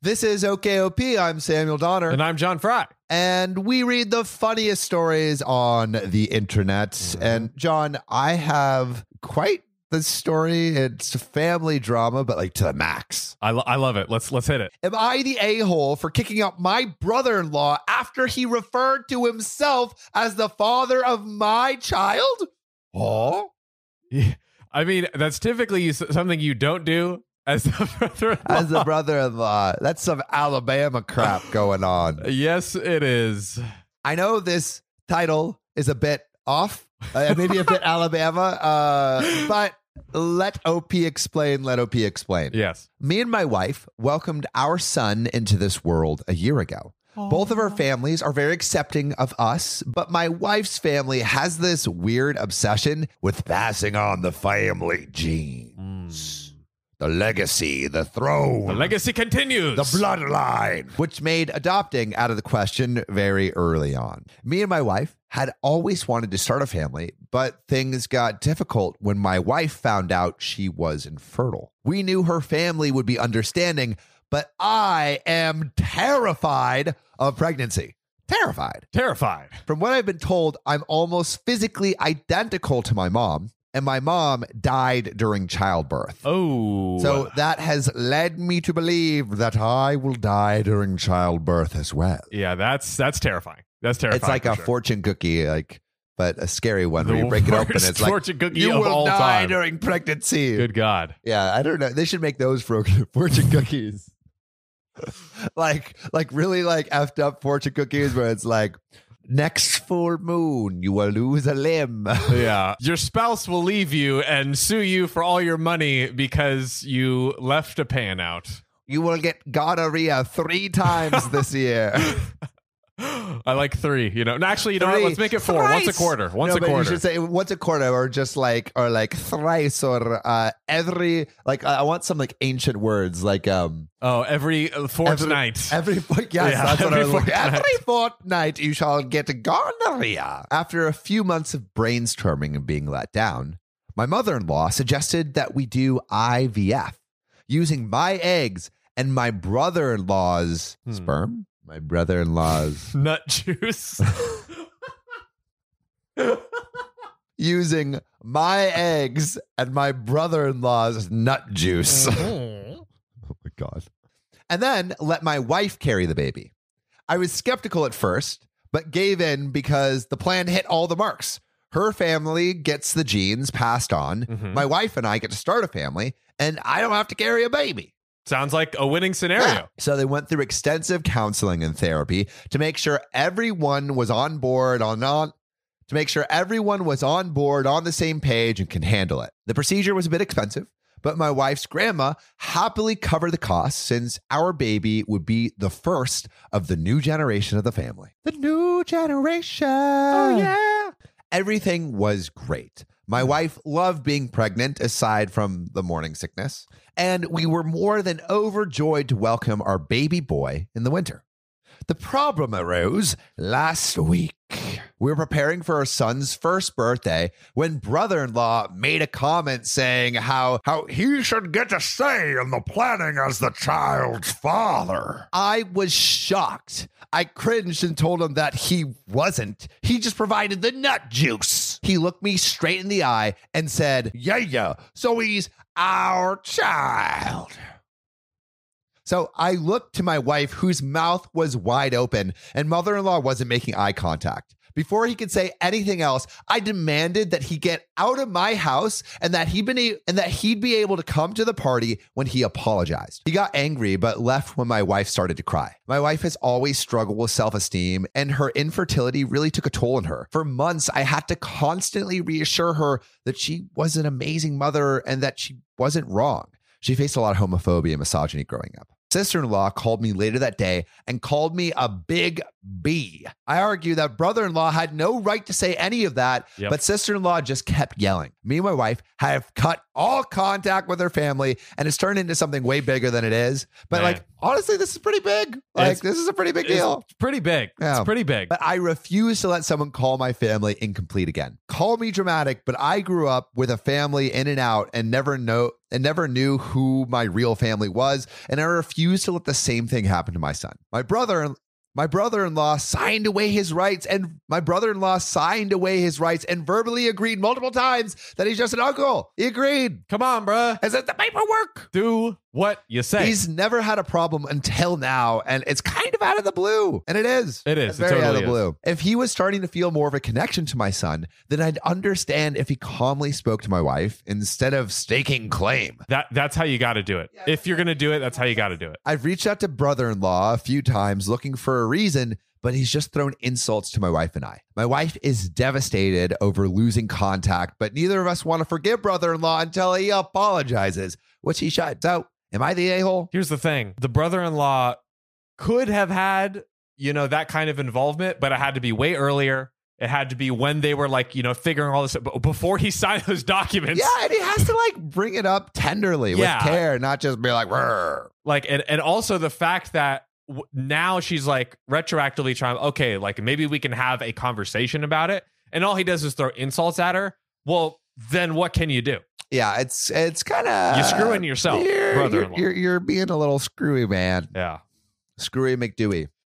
This is OKOP. I'm Samuel Donner. And I'm John Fry. And we read the funniest stories on the internet. Mm-hmm. And John, I have quite the story. It's a family drama, but like to the max. I, lo- I love it. Let's let's hit it. Am I the a hole for kicking out my brother in law after he referred to himself as the father of my child? Oh, I mean, that's typically something you don't do as the brother. as the brother in law. That's some Alabama crap going on. yes, it is. I know this title is a bit off, uh, maybe a bit Alabama, uh, but let OP explain. Let OP explain. Yes. Me and my wife welcomed our son into this world a year ago. Both of our families are very accepting of us, but my wife's family has this weird obsession with passing on the family genes, the legacy, the throne, The legacy continues. the bloodline, which made adopting out of the question very early on. Me and my wife had always wanted to start a family, but things got difficult when my wife found out she was infertile. We knew her family would be understanding, but I am terrified of pregnancy. Terrified. Terrified. From what I've been told, I'm almost physically identical to my mom, and my mom died during childbirth. Oh. So that has led me to believe that I will die during childbirth as well. yeah, that's that's terrifying. That's terrifying. It's like a sure. fortune cookie, like but a scary one The where you break it open. It's like fortune cookie you will die time. during pregnancy. Good God. Yeah, I don't know. They should make those for fortune cookies. like, like really like effed up fortune cookies where it's like next full moon you will lose a limb. Yeah. Your spouse will leave you and sue you for all your money because you left a pan out. you will get gonorrhea three times this year. I like three, you know. And actually, you know what? Let's make it four. Once a quarter. Once no, a quarter. You should say once a quarter, or just like, or like thrice, or uh, every. Like, I want some like ancient words, like um, oh, every uh, fortnight. every. Yes, Yeah, that's what I every was fortnight. Every fortnight, you shall get gonorrhea. After a few months of brainstorming and being let down, my mother-in-law suggested that we do IVF using my eggs and my brother-in-law's Hmm. sperm. My brother-in-law's Nut juice. using my eggs and my brother-in-law's nut juice. Mm-hmm. oh my god. And then let my wife carry the baby. I was skeptical at first, but gave in because the plan hit all the marks. Her family gets the genes passed on. Mhm. My wife and I get to start a family, and I don't have to carry a baby. Sounds like a winning scenario. So they went through extensive counseling and therapy to make sure everyone was on board on on to make sure everyone was on board on the same page and can handle it. The procedure was a bit expensive, but my wife's grandma happily covered the costs since our baby would be the first of the new generation of the family. The new generation. Oh yeah. Everything was great. My wife loved being pregnant aside from the morning sickness, and we were more than overjoyed to welcome our baby boy in the winter. The problem arose last week. We were preparing for our son's first birthday when brother-in-law made a comment saying how how he should get a say in the planning as the child's father. I was shocked. I cringed and told him that he wasn't. He just provided the nut juice. He looked me straight in the eye and said, "Yeah, yeah. So he's our child." So I looked to my wife, whose mouth was wide open, and mother in law wasn't making eye contact. Before he could say anything else, I demanded that he get out of my house and that he been a- and that he'd be able to come to the party when he apologized. He got angry but left when my wife started to cry. My wife has always struggled with self-esteem and her infertility really took a toll on her. For months I had to constantly reassure her that she was an amazing mother and that she wasn't wrong. She faced a lot of homophobia and misogyny growing up. Sister in law called me later that day and called me a big B. I argue that brother in law had no right to say any of that, Yep. but sister in law just kept yelling. Me and my wife have cut all contact with her family and it's turned into something way bigger than it is. But, Man. like, honestly, this is pretty big. Like, It's- this is a pretty big It's deal. pretty big. Yeah. It's pretty big. But I refuse to let someone call my family incomplete again. Call me dramatic, but I grew up with a family in and out and never know and never knew who my real family was, and I refused to let the same thing happen to my son. My brother my brother-in-law signed away his rights and my brother-in-law signed away his rights and verbally agreed multiple times that he's just an uncle. He agreed. Come on, bruh. I said the paperwork. Do what you say. He's never had a problem until now, and it's kind of out of the blue. And it is. It is. It's It very out of the blue. If he was starting to feel more of a connection to my son, then I'd understand if he calmly spoke to my wife instead of staking claim. that that's how you got to do it. If you're gonna do it, that's how you got to do it. I've reached out to brother in law a few times looking for a reason, but he's just thrown insults to my wife and I. My wife is devastated over losing contact, but neither of us want to forgive brother in law until he apologizes, which he should. So, am I the a hole? Here's the thing: the brother-in-law could have had you know that kind of involvement, but it had to be way earlier. It had to be when they were like you know figuring all this b- before he signed those documents. Yeah, and he has to like bring it up tenderly Yeah. with care, not just be like, "Rrr." like and, and also the fact that w- now she's like retroactively trying okay like maybe we can have a conversation about it and all he does is throw insults at her well then what can you do yeah, it's it's kind of You're screwing yourself, brother-in-law. You're, you're you're being a little screwy, man. yeah Screwy McDewey.